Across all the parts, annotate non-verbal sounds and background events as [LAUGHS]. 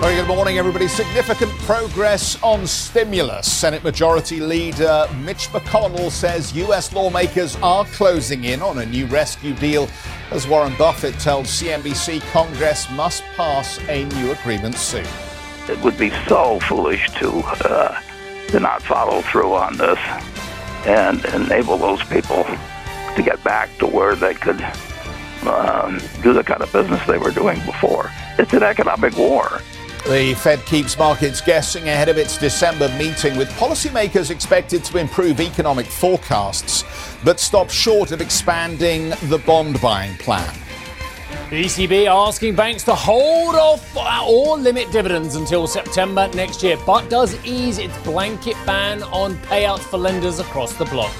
Very good morning, everybody. Significant progress on stimulus. Senate Majority Leader Mitch McConnell says U.S. lawmakers are closing in on a new rescue deal as Warren Buffett tells CNBC, Congress must pass a new agreement soon. It would be so foolish to uh, to not follow through on this and enable those people to get back to where they could um, do the kind of business they were doing before. It's an economic war. The Fed keeps markets guessing ahead of its December meeting, with policymakers expected to improve economic forecasts, but stop short of expanding the bond buying plan. The ECB asking banks to hold off or limit dividends until September next year, but does ease its blanket ban on payouts for lenders across the bloc.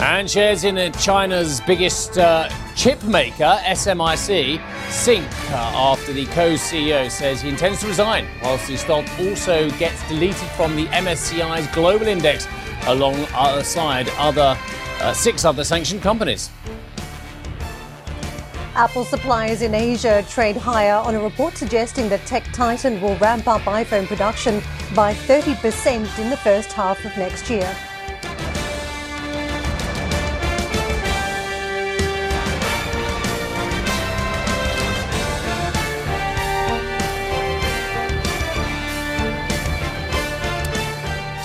And shares in China's biggest uh, chip maker, SMIC, sink uh, after the co CEO says he intends to resign, whilst the stock also gets deleted from the MSCI's global index alongside other uh, six other sanctioned companies. Apple suppliers in Asia trade higher on a report suggesting that tech titan will ramp up iPhone production by 30% in the first half of next year.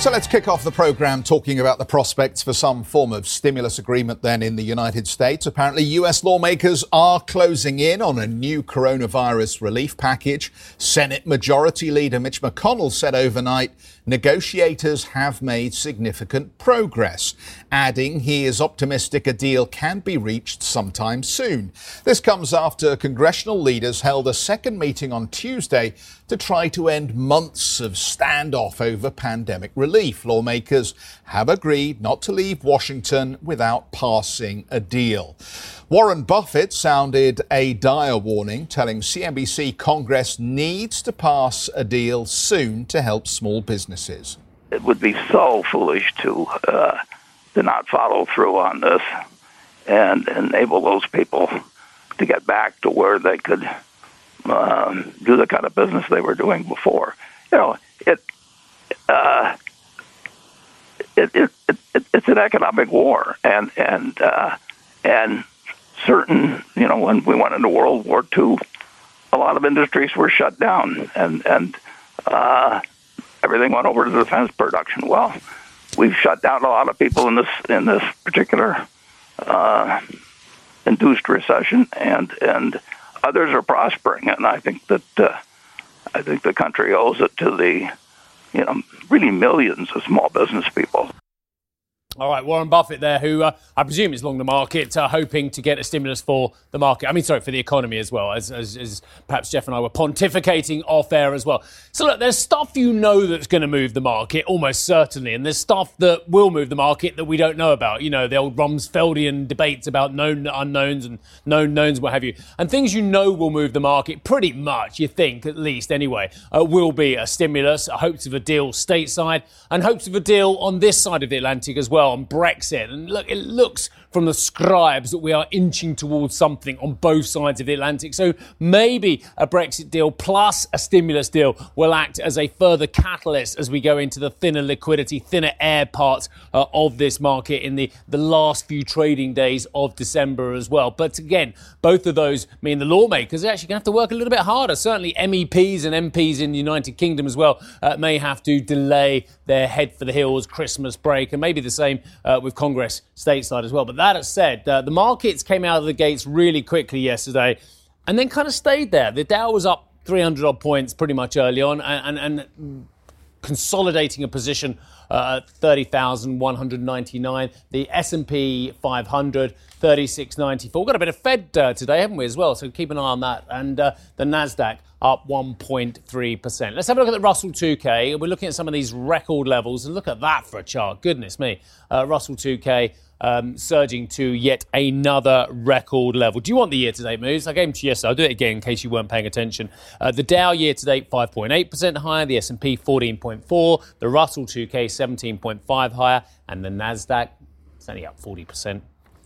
So let's kick off the program talking about the prospects for some form of stimulus agreement then in the United States. Apparently, US lawmakers are closing in on a new coronavirus relief package. Senate Majority Leader Mitch McConnell said overnight negotiators have made significant progress, adding he is optimistic a deal can be reached sometime soon. This comes after congressional leaders held a second meeting on Tuesday to try to end months of standoff over pandemic relief. Lawmakers have agreed not to leave Washington without passing a deal. Warren Buffett sounded a dire warning, telling CNBC Congress needs to pass a deal soon to help small businesses. It would be so foolish to uh, to not follow through on this and enable those people to get back to where they could um, do the kind of business they were doing before. You know, it, uh, it, it, it, it's an economic war, and and uh, and certain, you know, when we went into World War II, a lot of industries were shut down, and and uh, everything went over to defense production. Well, we've shut down a lot of people in this in this particular uh, induced recession, and and others are prospering, and I think that uh, I think the country owes it to the you know really millions of small business people. All right, Warren Buffett there, who uh, I presume is long the market, uh, hoping to get a stimulus for the market. I mean, sorry, for the economy as well, as, as, as, perhaps Geoff and I were pontificating off air as well. So, look, there's stuff you know that's going to move the market, almost certainly, and there's stuff that will move the market that we don't know about. You know, the old Rumsfeldian debates about known unknowns and known knowns, what have you. And things you know will move the market pretty much, you think, at least anyway, uh, will be a stimulus, hopes of a deal stateside, and hopes of a deal on this side of the Atlantic as well well on Brexit. And look, it looks from the scribes that we are inching towards something on both sides of the Atlantic. So maybe a Brexit deal plus a stimulus deal will act as a further catalyst as we go into the thinner liquidity, thinner air part uh, of this market in the, the last few trading days of December as well. But again, both of those mean the lawmakers are actually going to have to work a little bit harder. Certainly, MEPs and MPs in the United Kingdom as well uh, may have to delay their head for the hills Christmas break, and maybe the same uh, with Congress stateside as well. But that said, uh, the markets came out of the gates really quickly yesterday and then kind of stayed there. The Dow was up 300 odd points pretty much early on and, and, and consolidating a position uh, at 30,199. The S&P 500 3694. We've got a bit of Fed uh, today, haven't we, as well? So keep an eye on that. And uh, the Nasdaq up 1.3%. Let's have a look at the Russell 2K. We're looking at some of these record levels and look at that for a chart. Goodness me. Uh, Russell 2K um, surging to yet another record level. Do you want the year to date moves? I gave them to you yesterday. I'll do it again in case you weren't paying attention. Uh, the Dow year to date 5.8% higher, the S&P 14.4, the Russell 2K 17.5 higher, and the Nasdaq it's only up 40%.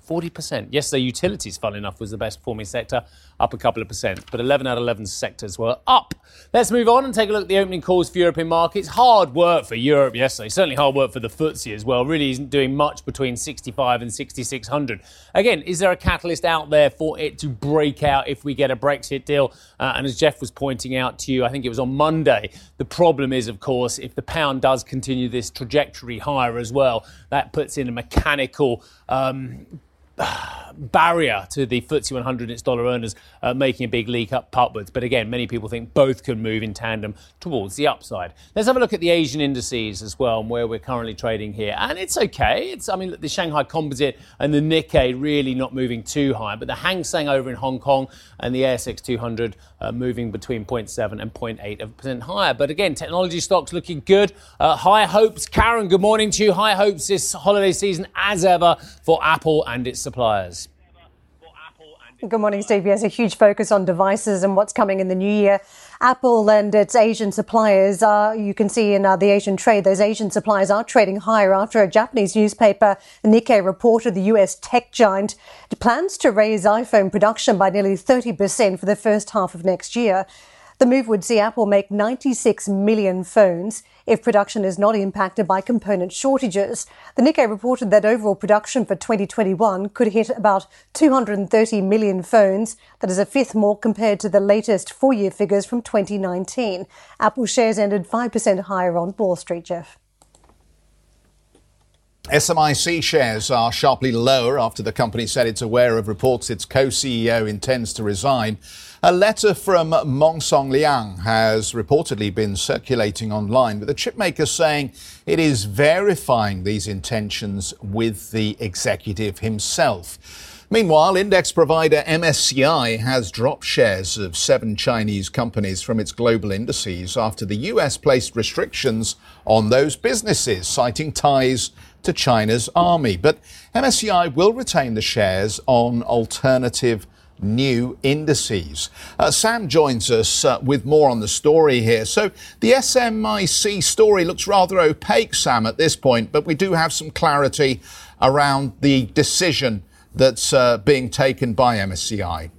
40%. Yesterday, utilities, fun enough, was the best performing sector, up a couple of percent. But 11 out of 11 sectors were up. Let's move on and take a look at the opening calls for European markets. Hard work for Europe yesterday. Certainly hard work for the FTSE as well. Really isn't doing much between 65 and 6,600. Again, is there a catalyst out there for it to break out if we get a Brexit deal? Uh, and as Geoff was pointing out to you, I think it was on Monday, the problem is, of course, if the pound does continue this trajectory higher as well, that puts in a mechanical um, [SIGHS] barrier to the FTSE 100 and its dollar earners uh, making a big leak up upwards. But again, many people think both can move in tandem towards the upside. Let's have a look at the Asian indices as well and where we're currently trading here. And it's okay. It's I mean the Shanghai Composite and the Nikkei really not moving too high, but the Hang Seng over in Hong Kong and the ASX 200 uh, moving between 0.7 and 0.8 of percent higher. But again, technology stocks looking good. Uh, high hopes. Karen, good morning to you. High hopes this holiday season as ever for Apple and its suppliers. Good morning, Steve. Yes, a huge focus on devices and what's coming in the new year. Apple and its Asian suppliers are, you can see in uh, the Asian trade, those Asian suppliers are trading higher after a Japanese newspaper, Nikkei, reported the US tech giant plans to raise iPhone production by nearly 30% for the first half of next year. The move would see Apple make 96 million phones if production is not impacted by component shortages. The Nikkei reported that overall production for 2021 could hit about 230 million phones. That is a fifth more compared to the latest four year figures from 2019. Apple shares ended 5% higher on Wall Street, Geoff. SMIC shares are sharply lower after the company said it's aware of reports its co CEO intends to resign. A letter from Mong Song Liang has reportedly been circulating online, with the chipmaker saying it is verifying these intentions with the executive himself. Meanwhile, index provider MSCI has dropped shares of seven Chinese companies from its global indices after the US placed restrictions on those businesses, citing ties to China's army. But MSCI will retain the shares on alternative new indices. Uh, Sam joins us uh, with more on the story here. So the SMIC story looks rather opaque, Sam, at this point, but we do have some clarity around the decision that's uh, being taken by MSCI.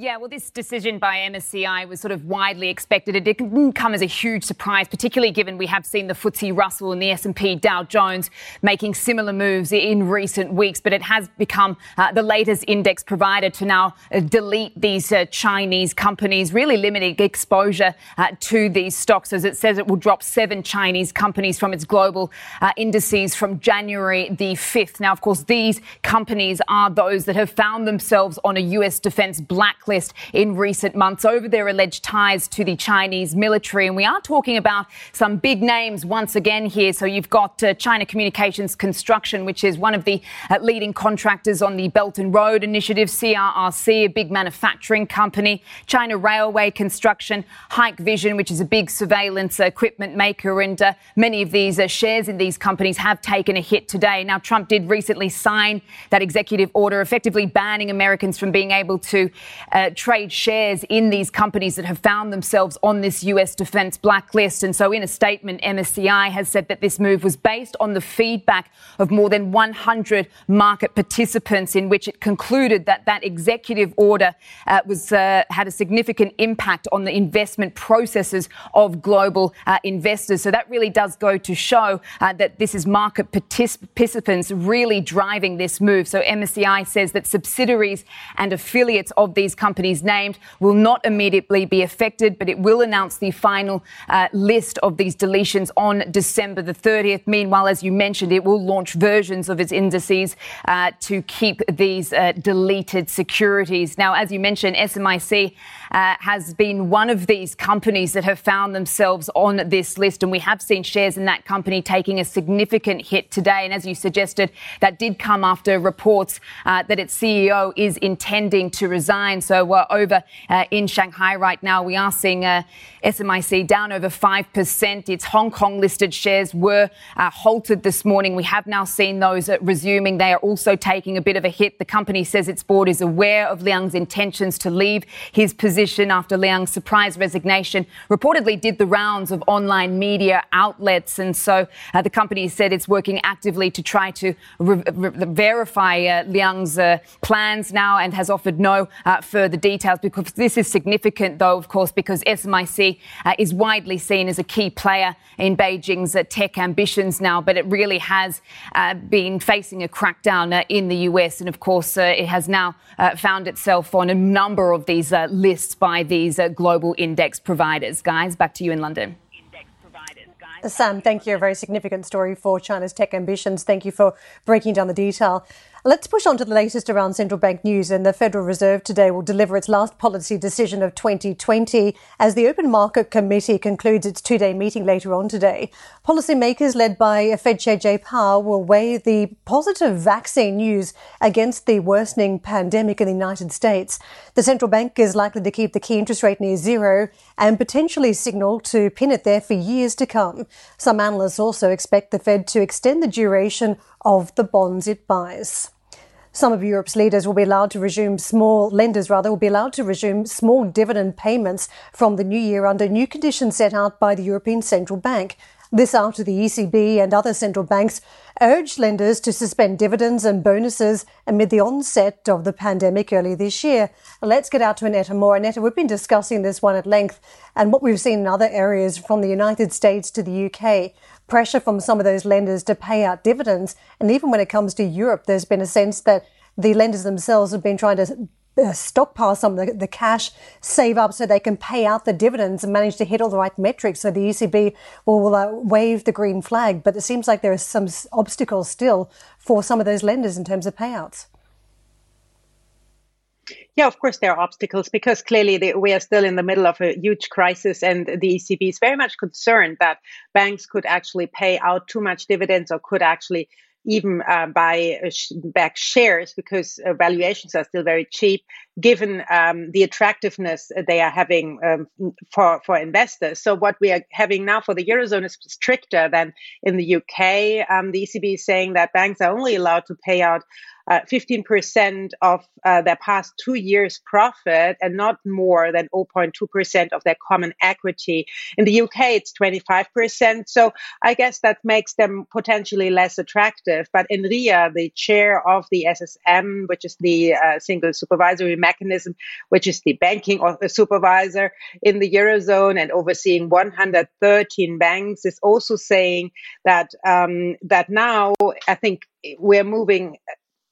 Yeah, well, this decision by MSCI was sort of widely expected. It didn't come as a huge surprise, particularly given we have seen the FTSE Russell and the S&P Dow Jones making similar moves in recent weeks. But it has become uh, the latest index provider to now uh, delete these uh, Chinese companies, really limiting exposure uh, to these stocks, as it says it will drop seven Chinese companies from its global uh, indices from January the 5th. Now, of course, these companies are those that have found themselves on a U.S. defense blacklist blacklist in recent months over their alleged ties to the Chinese military. And we are talking about some big names once again here. So you've got uh, China Communications Construction, which is one of the uh, leading contractors on the Belt and Road Initiative, CRRC, a big manufacturing company, China Railway Construction, Hikvision, which is a big surveillance equipment maker. And uh, many of these uh, shares in these companies have taken a hit today. Now, Trump did recently sign that executive order effectively banning Americans from being able to uh, trade shares in these companies that have found themselves on this US defense blacklist. And so, in a statement, MSCI has said that this move was based on the feedback of more than 100 market participants, in which it concluded that that executive order uh, was uh, had a significant impact on the investment processes of global uh, investors. So that really does go to show uh, that this is market participants really driving this move. So MSCI says that subsidiaries and affiliates of these companies companies named will not immediately be affected, but it will announce the final uh, list of these deletions on December the 30th. Meanwhile, as you mentioned, it will launch versions of its indices uh, to keep these uh, deleted securities. Now, as you mentioned, SMIC uh, has been one of these companies that have found themselves on this list, and we have seen shares in that company taking a significant hit today. And as you suggested, that did come after reports uh, that its CEO is intending to resign. So uh, over uh, in Shanghai right now, we are seeing uh, SMIC down over 5%. Its Hong Kong listed shares were uh, halted this morning. We have now seen those uh, resuming. They are also taking a bit of a hit. The company says its board is aware of Liang's intentions to leave his position after Liang's surprise resignation reportedly did the rounds of online media outlets. And so uh, the company said it's working actively to try to re- re- verify Liang's plans now and has offered no uh, further details because this is significant, though, of course, because SMIC uh, is widely seen as a key player in Beijing's uh, tech ambitions now, but it really has uh, been facing a crackdown uh, in the US. And of course, uh, it has now found itself on a number of these lists by these global index providers. Guys, back to you in London. Sam, thank you. A very significant story for China's tech ambitions. Thank you for breaking down the detail. Let's push on to the latest around central bank news. And the Federal Reserve today will deliver its last policy decision of 2020 as the Open Market Committee concludes its two day meeting later on today. Policymakers led by Fed Chair Jay Powell will weigh the positive vaccine news against the worsening pandemic in the United States. The central bank is likely to keep the key interest rate near zero and potentially signal to pin it there for years to come. Some analysts also expect the Fed to extend the duration of the bonds it buys. Some of Europe's leaders will be allowed to resume small lenders rather will be allowed to resume small dividend payments from the new year under new conditions set out by the European Central Bank. This after the ECB and other central banks urged lenders to suspend dividends and bonuses amid the onset of the pandemic early this year. Let's get out to Annetta Moore. Annetta, we've been discussing this one at length and what we've seen in other areas from the United States to the UK pressure from some of those lenders to pay out dividends. And even when it comes to Europe, there's been a sense that the lenders themselves have been trying to stockpile some of the, the, cash, save up so they can pay out the dividends and manage to hit all the right metrics. So the ECB will uh, wave the green flag. But it seems like there are some obstacles still for some of those lenders in terms of payouts. Yeah, of course, there are obstacles because clearly we are still in the middle of a huge crisis, and the ECB is very much concerned that banks could actually pay out too much dividends or could actually even uh, buy uh, back shares because valuations are still very cheap, given um, the attractiveness they are having um, for for investors. So what we are having now for the eurozone is stricter than in the UK. Um, the ECB is saying that banks are only allowed to pay out uh, 15% of uh, their past two years' profit and not more than 0.2% of their common equity. In the UK, it's 25%. So I guess that makes them potentially less attractive. But Enria, the chair of the SSM, which is the uh, single supervisory mechanism, which is the banking supervisor in the Eurozone and overseeing 113 banks, is also saying that um, that now I think we're moving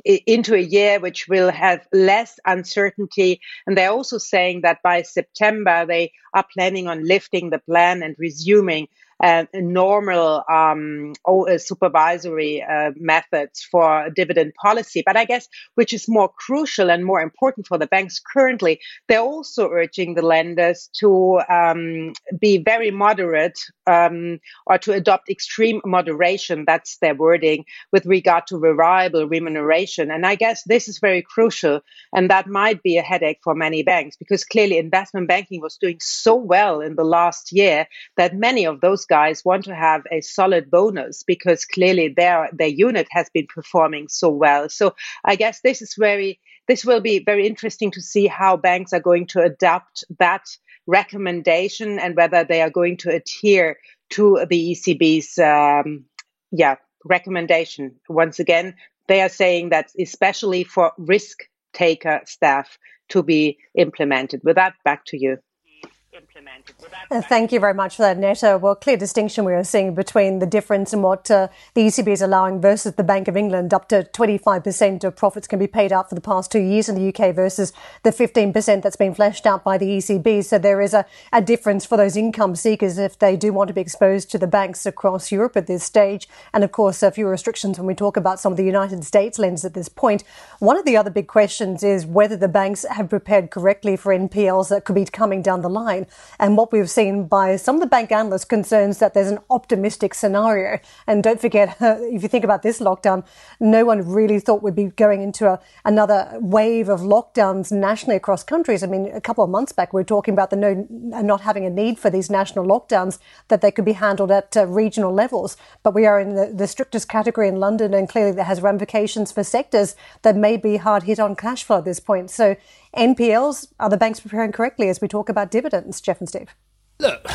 into a year which will have less uncertainty. And they're also saying that by September, they are planning on lifting the plan and resuming uh, normal um, uh, supervisory uh, methods for dividend policy. But I guess which is more crucial and more important for the banks currently, they're also urging the lenders to um, be very moderate um, or to adopt extreme moderation. That's their wording with regard to variable remuneration. And I guess this is very crucial. And that might be a headache for many banks because clearly investment banking was doing so well in the last year that many of those guys want to have a solid bonus because clearly their their unit has been performing so well. So I guess this is very this will be very interesting to see how banks are going to adapt that recommendation and whether they are going to adhere to the ECB's um, yeah recommendation. Once again, they are saying that especially for risk taker staff to be implemented. With that, back to you implemented. Uh, thank you very much for that, Netta. Well, clear distinction we are seeing between the difference in what uh, the ECB is allowing versus the Bank of England. Up to 25% of profits can be paid out for the past two years in the UK versus the 15% that's been fleshed out by the ECB. So there is a, a difference for those income seekers if they do want to be exposed to the banks across Europe at this stage. And of course, a few restrictions when we talk about some of the United States lenders at this point. One of the other big questions is whether the banks have prepared correctly for NPLs that could be coming down the line. And what we've seen by some of the bank analysts concerns that there's an optimistic scenario. And don't forget, [LAUGHS] if you think about this lockdown, no one really thought we'd be going into a, another wave of lockdowns nationally across countries. I mean, a couple of months back, we were talking about the no, not having a need for these national lockdowns, that they could be handled at uh, regional levels. But we are in the, the strictest category in London, and clearly that has ramifications for sectors that may be hard hit on cash flow at this point. So, NPLs, are the banks preparing correctly as we talk about dividends, Geoff and Steve? Look,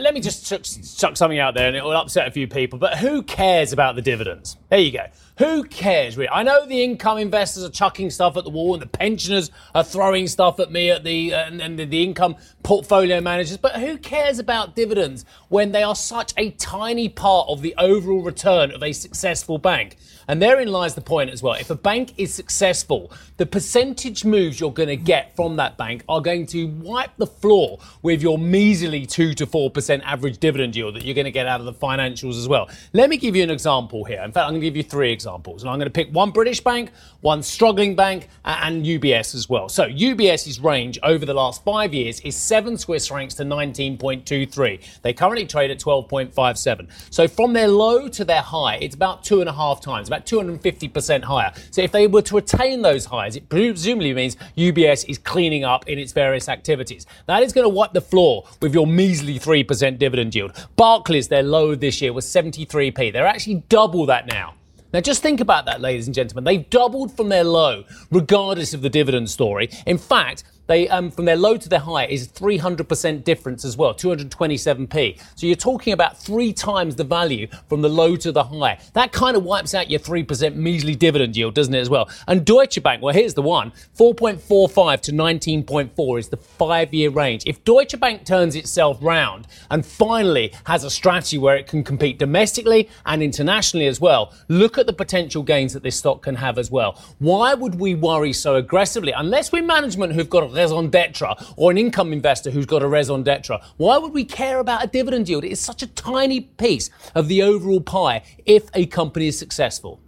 let me just chuck, chuck, something out there and it will upset a few people, but who cares about the dividends? There you go. Who cares, really? I know the income investors are chucking stuff at the wall and the pensioners are throwing stuff at me at the, uh, and, and the, the income portfolio managers, but who cares about dividends when they are such a tiny part of the overall return of a successful bank? And therein lies the point as well. If a bank is successful, the percentage moves you're going to get from that bank are going to wipe the floor with your measly 2 to 4% average dividend yield that you're going to get out of the financials as well. Let me give you an example here. In fact, I'm going to give you three examples. And I'm going to pick one British bank, one struggling bank, and UBS as well. So UBS's range over the last five years is 7 Swiss francs to 19.23. They currently trade at 12.57. So from their low to their high, it's about two and a half times, about 250% higher. So if they were to retain those highs, it presumably means UBS is cleaning up in its various activities. That is going to wipe the floor with your measly 3% dividend yield. Barclays, their low this year was 73p. They're actually double that now. Now, just think about that, ladies and gentlemen. They've doubled from their low, regardless of the dividend story. In fact, they um, from their low to their high is 300% difference as well, 227p. So you're talking about three times the value from the low to the high. That kind of wipes out your 3% measly dividend yield, doesn't it, as well? And Deutsche Bank, well, here's the one 4.45 to 19.4 is the five year range. If Deutsche Bank turns itself round and finally has a strategy where it can compete domestically and internationally as well, look at the potential gains that this stock can have as well. Why would we worry so aggressively? Unless we're management who've got a raison d'etre or an income investor who's got a raison d'etre. Why would we care about a dividend yield? It's such a tiny piece of the overall pie if a company is successful.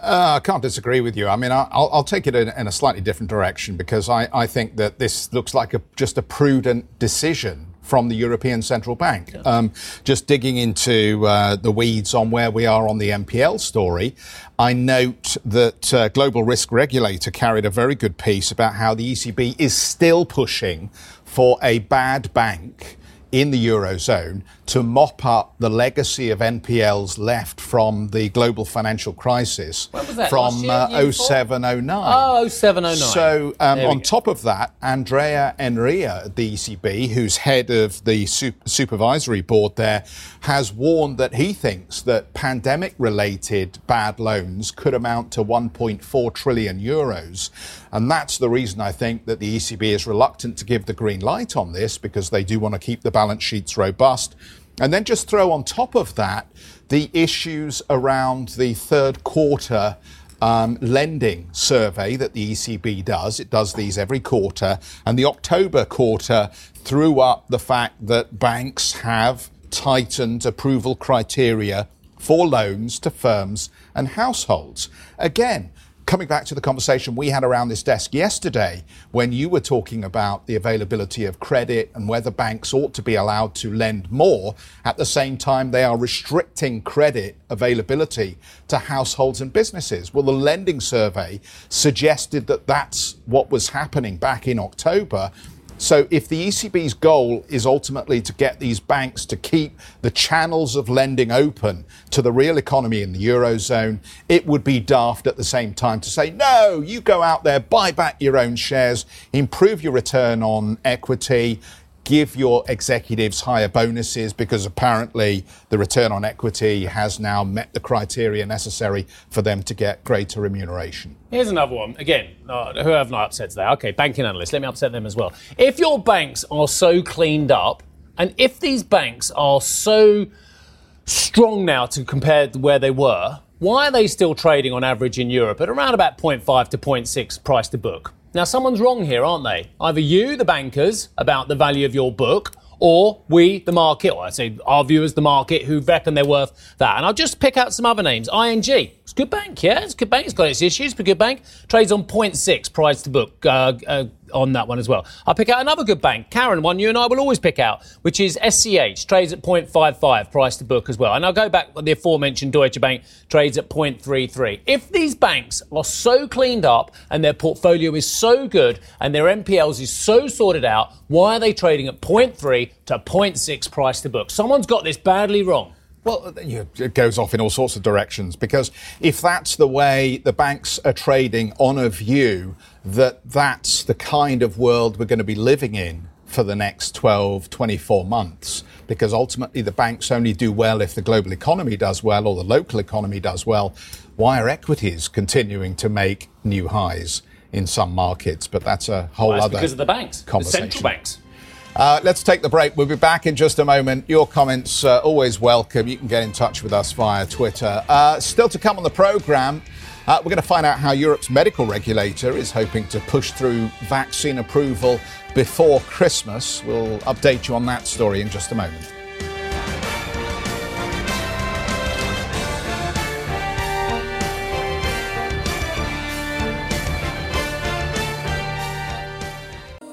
Uh, I can't disagree with you. I mean, I'll, I'll take it in, in, a slightly different direction because I, I think that this looks like a, just a prudent decision from the European Central Bank. Yeah. Um, just digging into uh, the weeds on where we are on the NPL story, I note that uh, Global Risk Regulator carried a very good piece about how the ECB is still pushing for a bad bank in the Eurozone to mop up the legacy of NPLs left from the global financial crisis from uh, 07 09. Oh, 07 09. So, um, on go. top of that, Andrea Enria at the ECB, who's head of the supervisory board there, has warned that he thinks that pandemic related bad loans could amount to 1.4 trillion euros. And that's the reason I think that the ECB is reluctant to give the green light on this because they do want to keep the balance sheets robust. And then just throw on top of that the issues around the third quarter um, lending survey that the ECB does. It does these every quarter. And the October quarter threw up the fact that banks have tightened approval criteria for loans to firms and households. Again, coming back to the conversation we had around this desk yesterday, when you were talking about the availability of credit and whether banks ought to be allowed to lend more, at the same time they are restricting credit availability to households and businesses. Well, the lending survey suggested that that's what was happening back in October. So, if the ECB's goal is ultimately to get these banks to keep the channels of lending open to the real economy in the Eurozone, it would be daft at the same time to say, no, you go out there, buy back your own shares, improve your return on equity, give your executives higher bonuses because apparently the return on equity has now met the criteria necessary for them to get greater remuneration. Here's another one. Again, uh, who have I upset today? Okay, banking analysts. Let me upset them as well. If your banks are so cleaned up, and if these banks are so strong now to compare to where they were, why are they still trading on average in Europe at around about 0.5 to 0.6 price to book? Now, someone's wrong here, aren't they? Either you, the bankers, about the value of your book, or we, the market, or I say our viewers, the market, who reckon they're worth that. And I'll just pick out some other names. ING, it's a good bank, yeah, it's a good bank. It's got its issues, but good bank. Trades on 0.6 price to book. Uh, uh, on that one as well. I'll pick out another good bank, Karen, one you and I will always pick out, which is SCH, trades at 0.55 price to book as well. And I'll go back the aforementioned Deutsche Bank trades at 0.33. If these banks are so cleaned up and their portfolio is so good and their NPLs is so sorted out, why are they trading at 0.3 to 0.6 price to book? Someone's got this badly wrong. Well, uh, it goes off in all sorts of directions because if that's the way the banks are trading on a view that that's the kind of world we're going to be living in for the next 12, 24 months, because ultimately the banks only do well if the global economy does well or the local economy does well, why are equities continuing to make new highs in some markets? But that's a whole well, other because of the banks, the central banks. Uh, let's take the break. We'll be back in just a moment. Your comments uh, always welcome. You can get in touch with us via Twitter. Uh, still to come on the programme, uh, we're going to find out how Europe's medical regulator is hoping to push through vaccine approval before Christmas. We'll update you on that story in just a moment.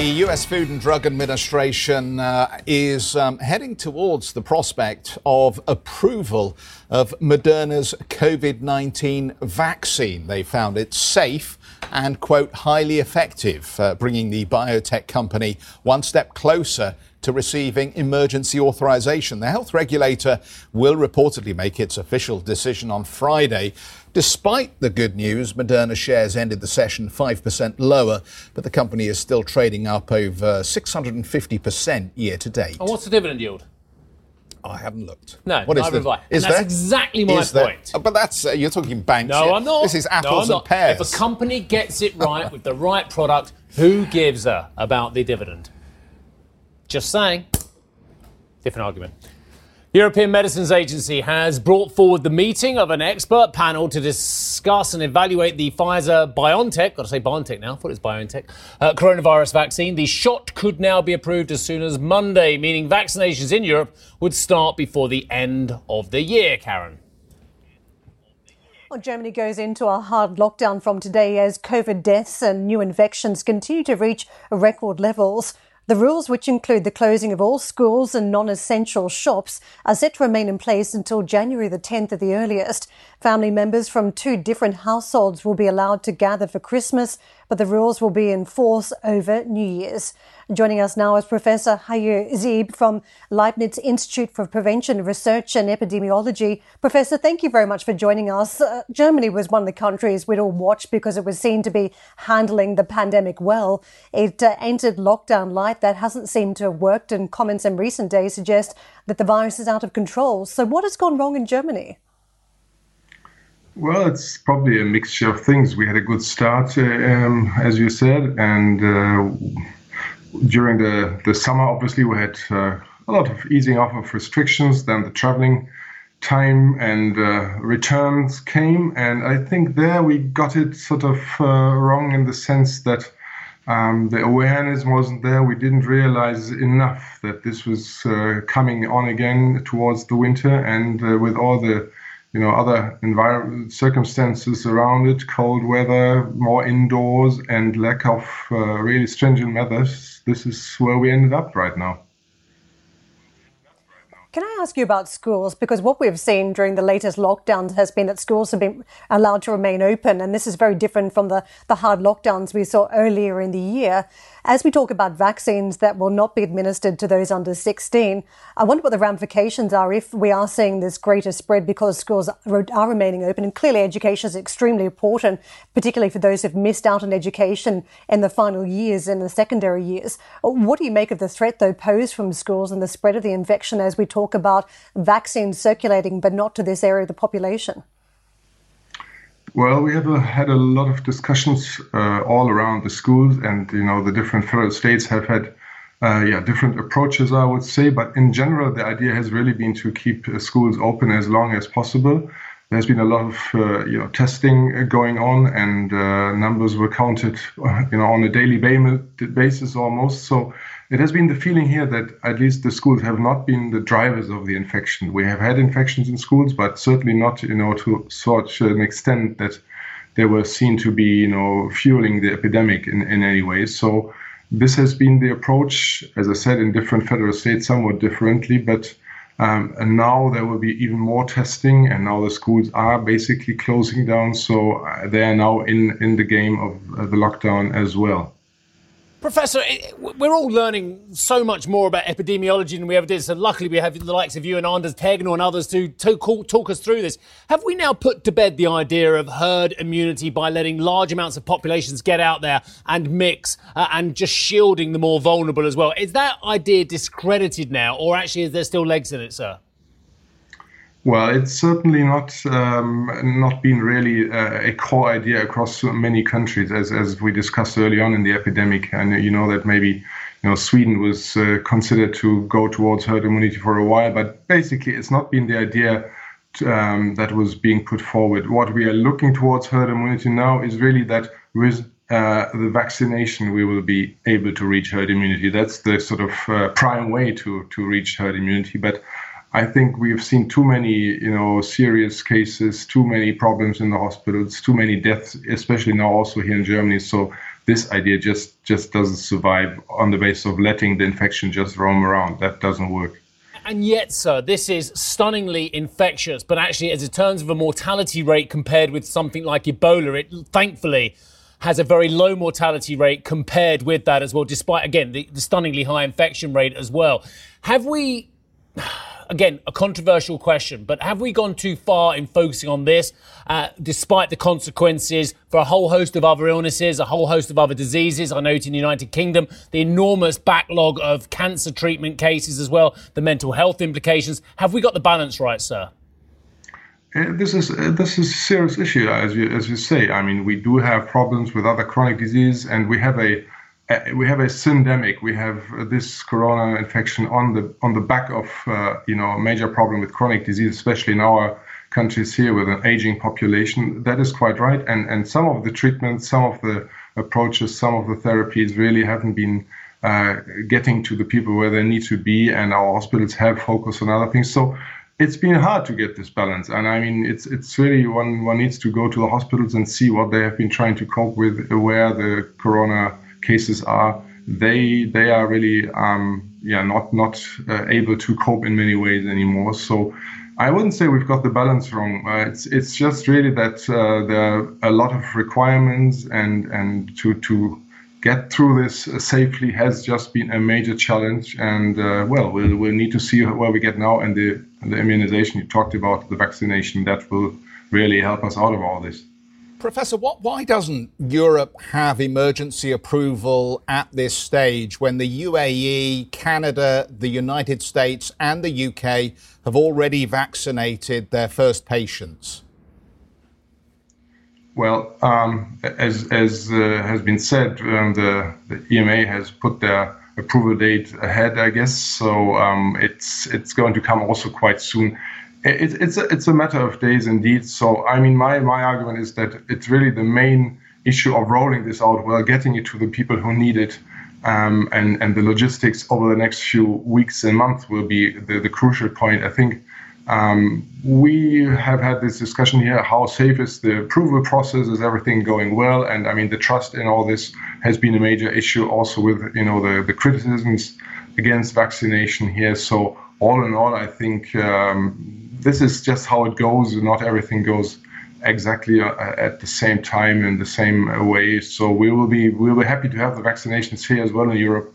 The US Food and Drug Administration uh, is um, heading towards the prospect of approval of Moderna's COVID 19 vaccine. They found it safe and, quote, highly effective, uh, bringing the biotech company one step closer to receiving emergency authorization. The health regulator will reportedly make its official decision on Friday. Despite the good news, Moderna shares ended the session 5% lower, but the company is still trading up over 650% year to date. And what's the dividend yield? I haven't looked. No, what is neither the. Is that's there? exactly my is point. There? But that's uh, you're talking banks. No, here. I'm not. This is apples no, and pears. If a company gets it right with the right product, who gives a about the dividend? Just saying. Different argument. European Medicines Agency has brought forward the meeting of an expert panel to discuss and evaluate the Pfizer BioNTech, got to say BioNTech now, I thought it was BioNTech, uh, coronavirus vaccine. The shot could now be approved as soon as Monday, meaning vaccinations in Europe would start before the end of the year, Karen. Well, Germany goes into a hard lockdown from today as COVID deaths and new infections continue to reach record levels. The rules, which include the closing of all schools and non essential shops, are set to remain in place until January the 10th at the earliest. Family members from two different households will be allowed to gather for Christmas, but the rules will be in force over New Year's. Joining us now is Professor Hajo Zeeb from Leibniz Institute for Prevention Research and Epidemiology. Professor, thank you very much for joining us. Uh, Germany was one of the countries we'd all watched because it was seen to be handling the pandemic well. It uh, entered lockdown light. That hasn't seemed to have worked, and comments in recent days suggest that the virus is out of control. So, what has gone wrong in Germany? Well, it's probably a mixture of things. We had a good start, uh, um, as you said, and uh, during the, the summer, obviously, we had uh, a lot of easing off of restrictions. Then the traveling time and uh, returns came, and I think there we got it sort of uh, wrong in the sense that um, the awareness wasn't there. We didn't realize enough that this was uh, coming on again towards the winter, and uh, with all the you know other environment circumstances around it cold weather more indoors and lack of uh, really stringent measures this is where we ended up right now can I ask you about schools? Because what we've seen during the latest lockdowns has been that schools have been allowed to remain open, and this is very different from the, the hard lockdowns we saw earlier in the year. As we talk about vaccines that will not be administered to those under 16, I wonder what the ramifications are if we are seeing this greater spread because schools are remaining open. And clearly, education is extremely important, particularly for those who've missed out on education in the final years and the secondary years. What do you make of the threat, though, posed from schools and the spread of the infection as we talk about vaccines circulating, but not to this area of the population? Well, we have uh, had a lot of discussions uh, all around the schools, and you know the different federal states have had uh, yeah different approaches, I would say. But in general, the idea has really been to keep uh, schools open as long as possible. There's been a lot of uh, you know testing going on, and numbers were counted you know on a daily basis almost. So it has been the feeling here that at least the schools have not been the drivers of the infection. We have had infections in schools, but certainly not, you know, to such an extent that they were seen to be, you know, fueling the epidemic in, in any way. So this has been the approach, as I said, in different federal states, somewhat differently, but um, and now there will be even more testing, and now the schools are basically closing down, so uh, they are now in in the game of uh, the lockdown as well. Professor, we're all learning so much more about epidemiology than we ever did. So, luckily, we have the likes of you and Anders Tegnell and others to, to talk us through this. Have we now put to bed the idea of herd immunity by letting large amounts of populations get out there and mix uh, and just shielding the more vulnerable as well? Is that idea discredited now, or actually is there still legs in it, sir? Well, it's certainly not um, not been really uh, a core idea across many countries, as as we discussed early on in the epidemic. And you know that maybe you know Sweden was uh, considered to go towards herd immunity for a while, but basically it's not been the idea um, that was being put forward. What we are looking towards herd immunity now is really that with uh, the vaccination, we will be able to reach herd immunity. That's the sort of uh, prime way to to reach herd immunity, but I think we've seen too many, you know, serious cases, too many problems in the hospitals, too many deaths, especially now also here in Germany. So this idea just just doesn't survive on the basis of letting the infection just roam around. That doesn't work. And yet, sir, this is stunningly infectious, but actually, as in terms of a mortality rate compared with something like Ebola, it thankfully has a very low mortality rate compared with that as well, despite, again, the, the stunningly high infection rate as well. Have we again, a controversial question, but have we gone too far in focusing on this, uh, despite the consequences for a whole host of other illnesses, a whole host of other diseases? I note in the United Kingdom the enormous backlog of cancer treatment cases as well, the mental health implications. Have we got the balance right, sir? Uh, this is uh, this is a serious issue, as you as you say. I mean, we do have problems with other chronic disease, and we have a we have a syndemic. We have this corona infection on the on the back of uh, you know a major problem with chronic disease, especially in our countries here with an aging population. That is quite right. And and some of the treatments, some of the approaches, some of the therapies really haven't been uh, getting to the people where they need to be, and our hospitals have focused on other things. So it's been hard to get this balance and i mean it's it's really one one needs to go to the hospitals and see what they have been trying to cope with where the corona cases are they they are really um, yeah not not uh, able to cope in many ways anymore. So I wouldn't say we've got the balance wrong. Uh, it's it's just really that uh, there are a lot of requirements and and to to get through this safely has just been a major challenge. And uh, well, we'll we'll need to see where we get now and the the immunization you talked about, the vaccination that will really help us out of all this. Professor, what, why doesn't Europe have emergency approval at this stage when the UAE, Canada, the United States, and the UK have already vaccinated their first patients? Well, um, as, as uh, has been said, um, the, the, EMA has put their approval date ahead, I guess. So um, it's it's going to come also quite soon it, it's a, it's a matter of days indeed. So I mean, my my argument is that it's really the main issue of rolling this out well, getting it to the people who need it, um, and and the logistics over the next few weeks and months will be the, the crucial point. I think. Um, we have had this discussion here. How safe is the approval process? Is everything going well? And I mean, the trust in all this has been a major issue. Also, with you know the the criticisms against vaccination here. So all in all, I think um, this is just how it goes. Not everything goes exactly uh, at the same time in the same way. So we will be we will be happy to have the vaccinations here as well in Europe.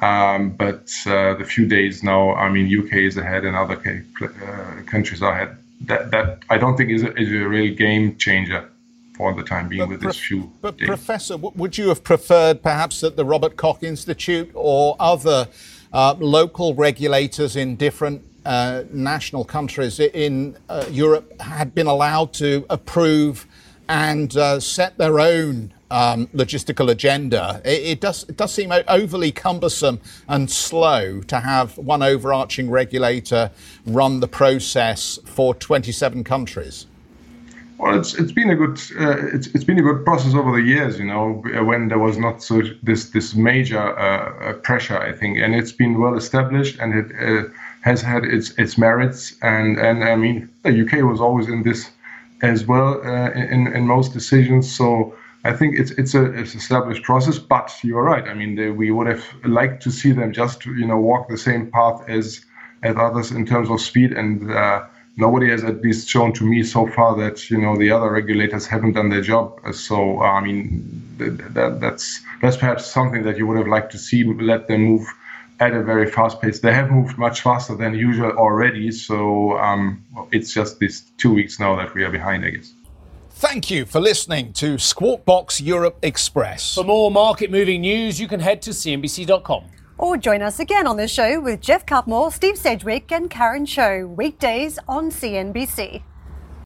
Um, but uh, the few days now, I mean, UK is ahead and other uh, countries are ahead. That that I don't think is a, is a real game changer for the time being but with this few. But days. Professor, would you have preferred perhaps that the Robert Koch Institute or other uh, local regulators in different uh, national countries in uh, Europe had been allowed to approve and uh, set their own um, logistical agenda. It, it, does, it does seem overly cumbersome and slow to have one overarching regulator run the process for 27 countries. Well, it's it's been a good uh, it's it's been a good process over the years, you know, when there was not so this this major uh, pressure, I think, and it's been well established and it uh, has had its its merits, and and I mean the UK was always in this as well uh, in in most decisions, so. I think it's it's a it's established process, but you're right. I mean, they, we would have liked to see them just you know walk the same path as as others in terms of speed and uh, nobody has at least shown to me so far that you know the other regulators haven't done their job. So uh, I mean, that, that's that's perhaps something that you would have liked to see. Let them move at a very fast pace. They have moved much faster than usual already. So um, it's just these two weeks now that we are behind, I guess. Thank you for listening to Squawk Box Europe Express. For more market moving news, you can head to CNBC.com. Or join us again on the show with Geoff Cutmore, Steve Sedgwick, and Karen Tso, weekdays on CNBC.